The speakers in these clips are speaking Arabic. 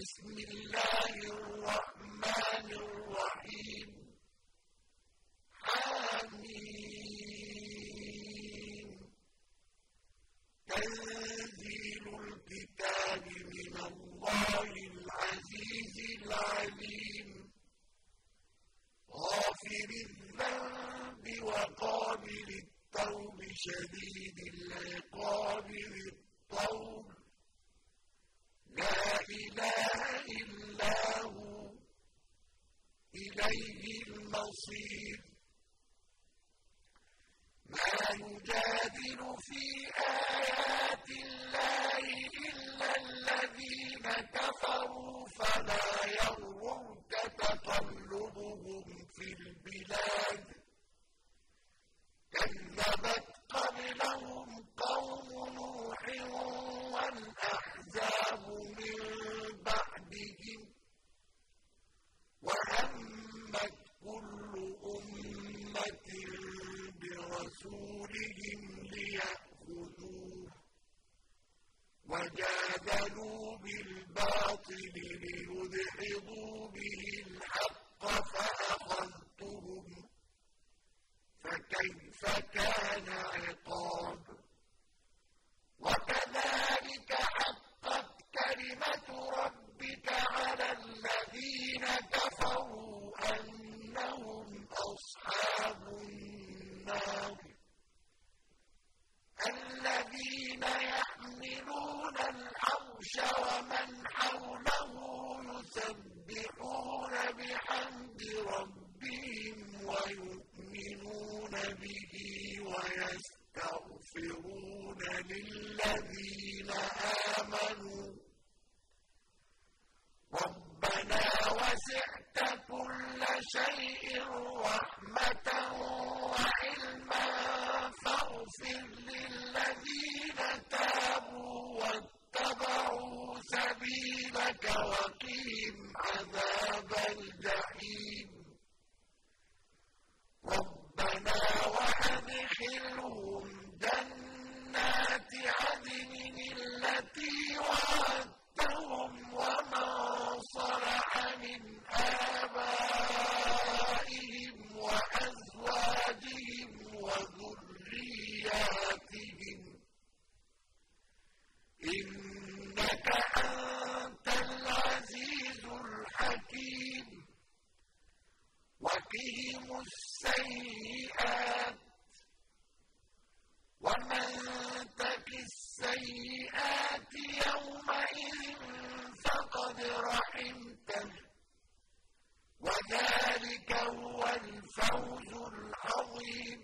بسم الله الرحمن الرحيم. حميم. تنزيل الكتاب من الله العزيز العليم. غافر الذنب وقابل التوب شديد العقاب بالطول لا إله إلا هو إليه المصير ما يجادل في آيات الله إلا الذين كفروا فلا يغررك تقلبهم في البلاد. كذبت قبلهم قوم نوح والأحزاب به ويستغفرون للذين السيئات ومن تك السيئات يومئذ فقد رحمته وذلك هو الفوز العظيم.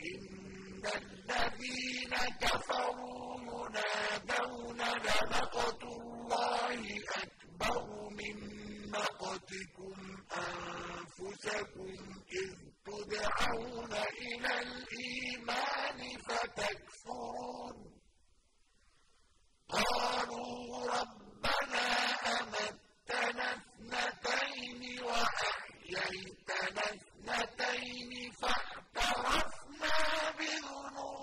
إن الذين كفروا ينادون لمقت الله أكبر من مقتكم أنفسكم إذ تدعون إلى الإيمان فتكفرون. قالوا ربنا أمتنا اثنتين وأحييتنا اثنتين فاعترفنا بذنوبنا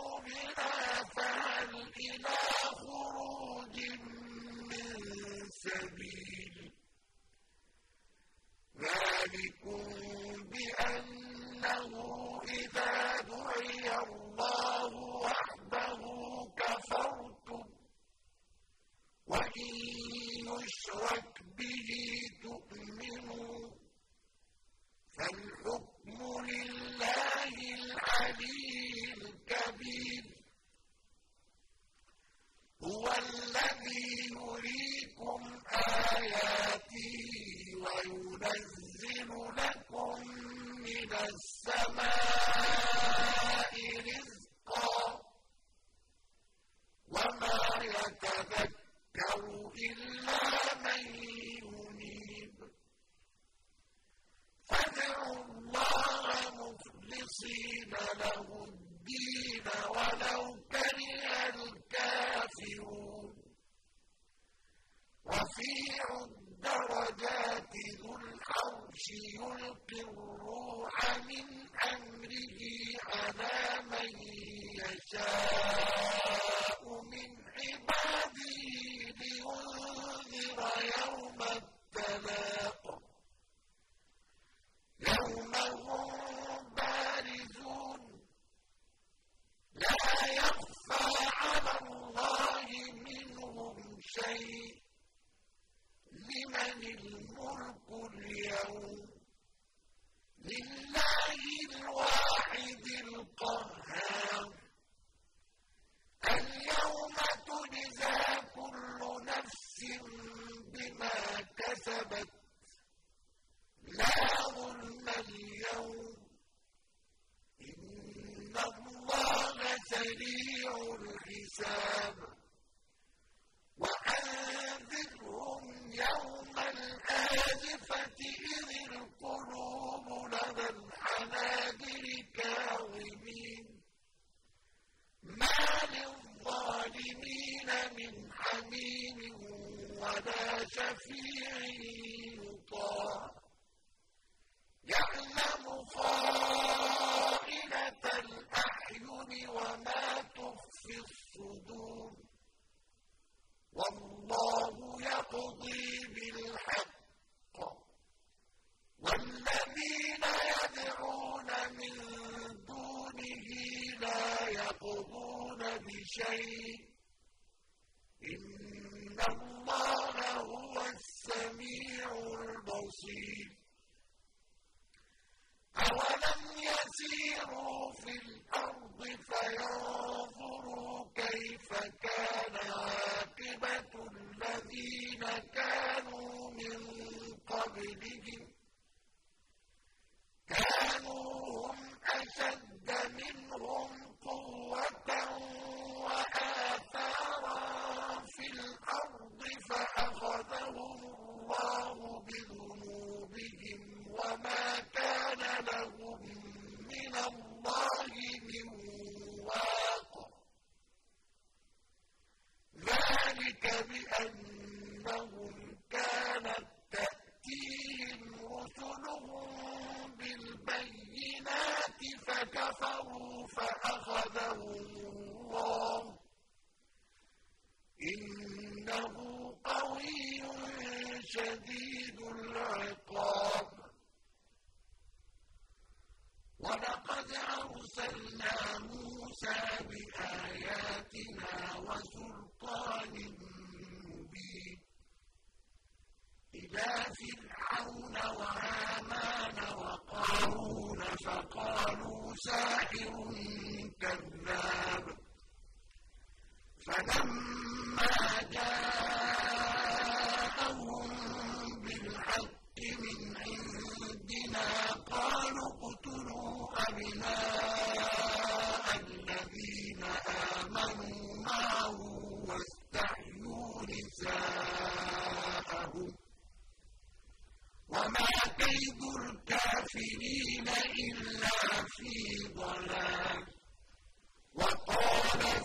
الحساب will شديد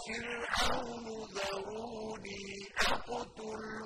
فرعون ذروني أقتل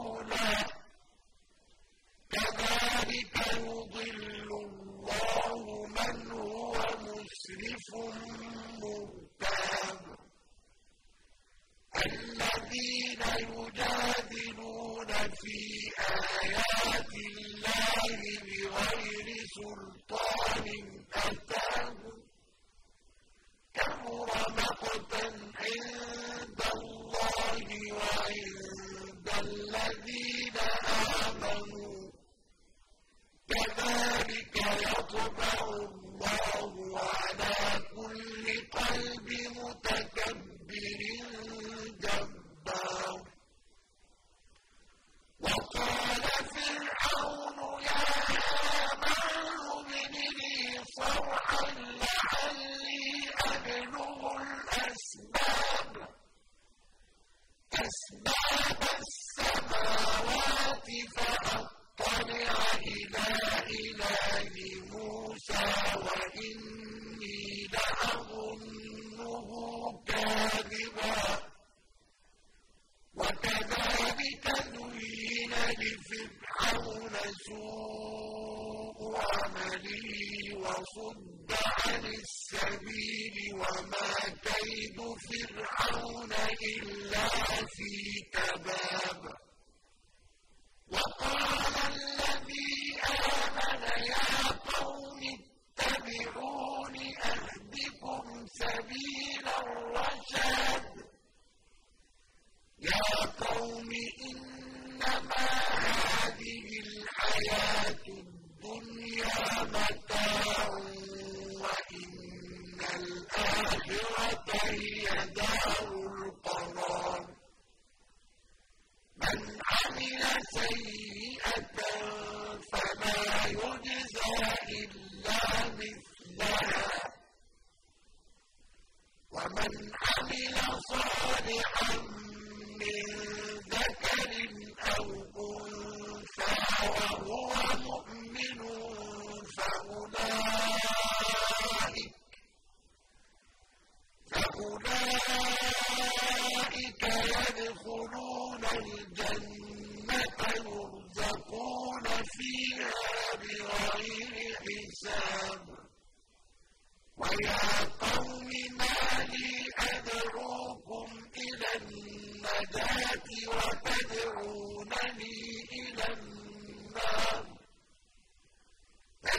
رسولا كذلك يضل الله من هو مسرف مرتاب. الذين يجادلون في آيات الله بغير سلطان أتاه كبر مقتا عند الله إلا الذين آمنوا. كذلك يطبع الله على كل قلب متكبر. أسباب السماوات فأطلع إلى إله موسى وإني لأظنه كاذبا وكذلك زين لفرعون سوء عمله وصد عن السبيل وما كيد فرعون إلا في تباب وقال الذي آمن يا قوم اتبعوني أهدكم سبيل الرشاد. يا قوم إنما هذه الحياة الدنيا متاع يديه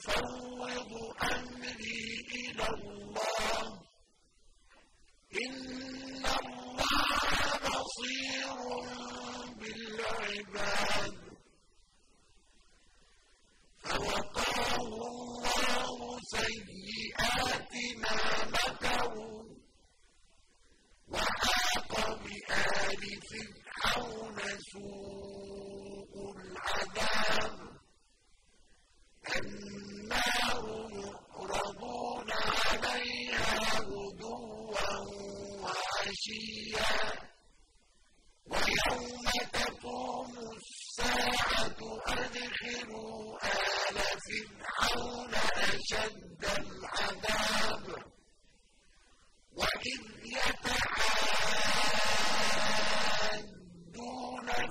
فوضوا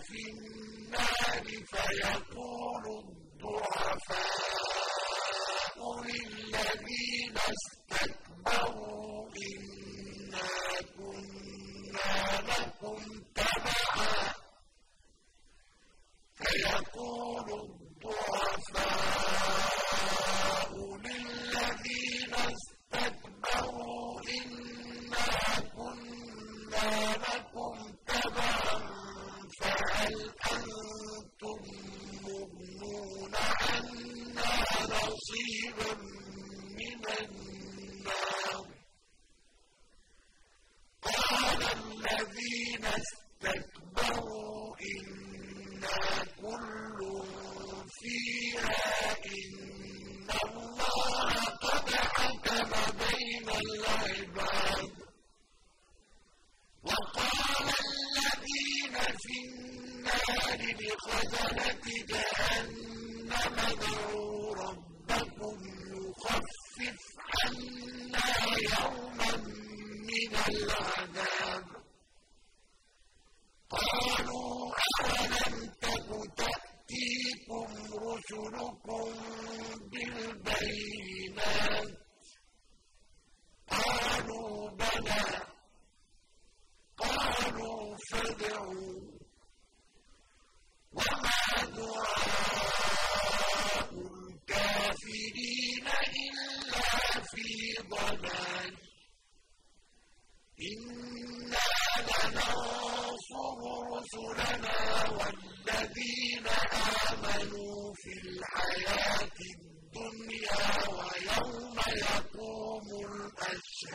في النار فيقول الضعفاء للذين استكبروا إنا كنا لكم تبعا. فيقول الضعفاء هل أنتم مغنون عنا نصيبا مخزنة جهنم ذروة lives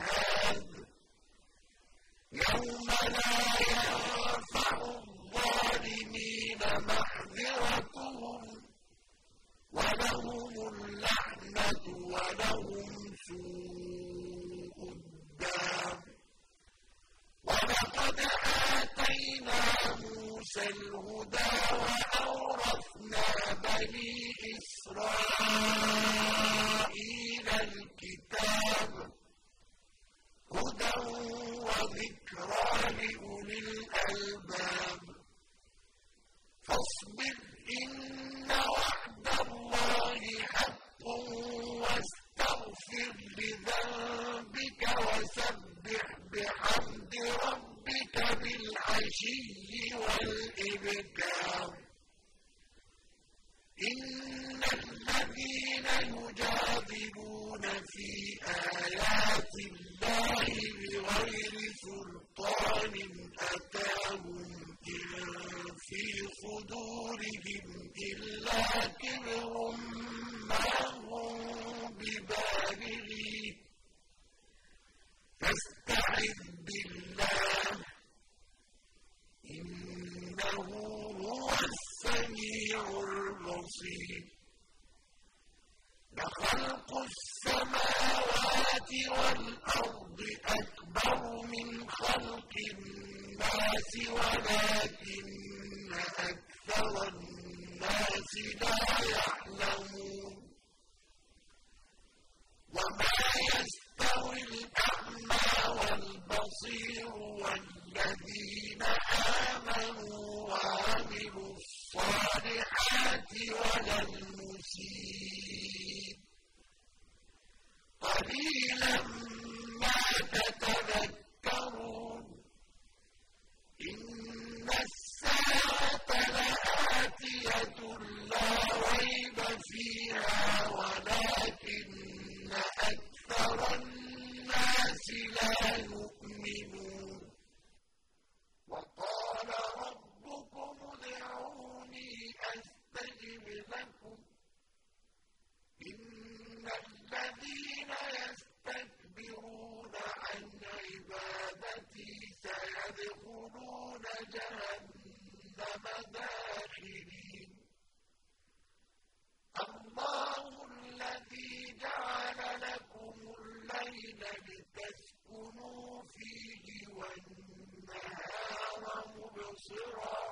يجادلون في آيات الله بغير zero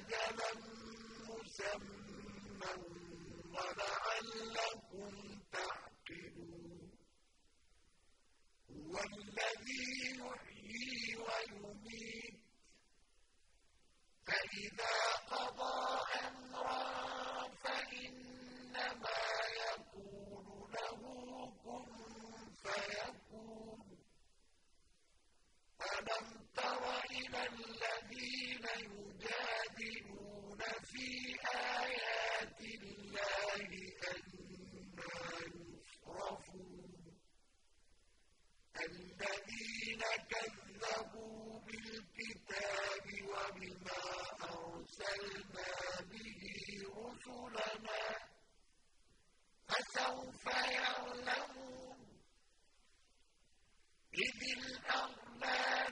أجلا مسمى ولعلكم تعقلون هو الذي يحيي ويميت فإذا قضى أمرا فإنما آيَاتِ اللَّهِ أَنَّىٰ يُصْرَفُونَ الَّذِينَ كَذَّبُوا بِالْكِتَابِ وَبِمَا أَرْسَلْنَا بِهِ رُسُلَنَا فَسَوْفَ يَعْلَمُونَ. إِذِ الْأَغْلَالُ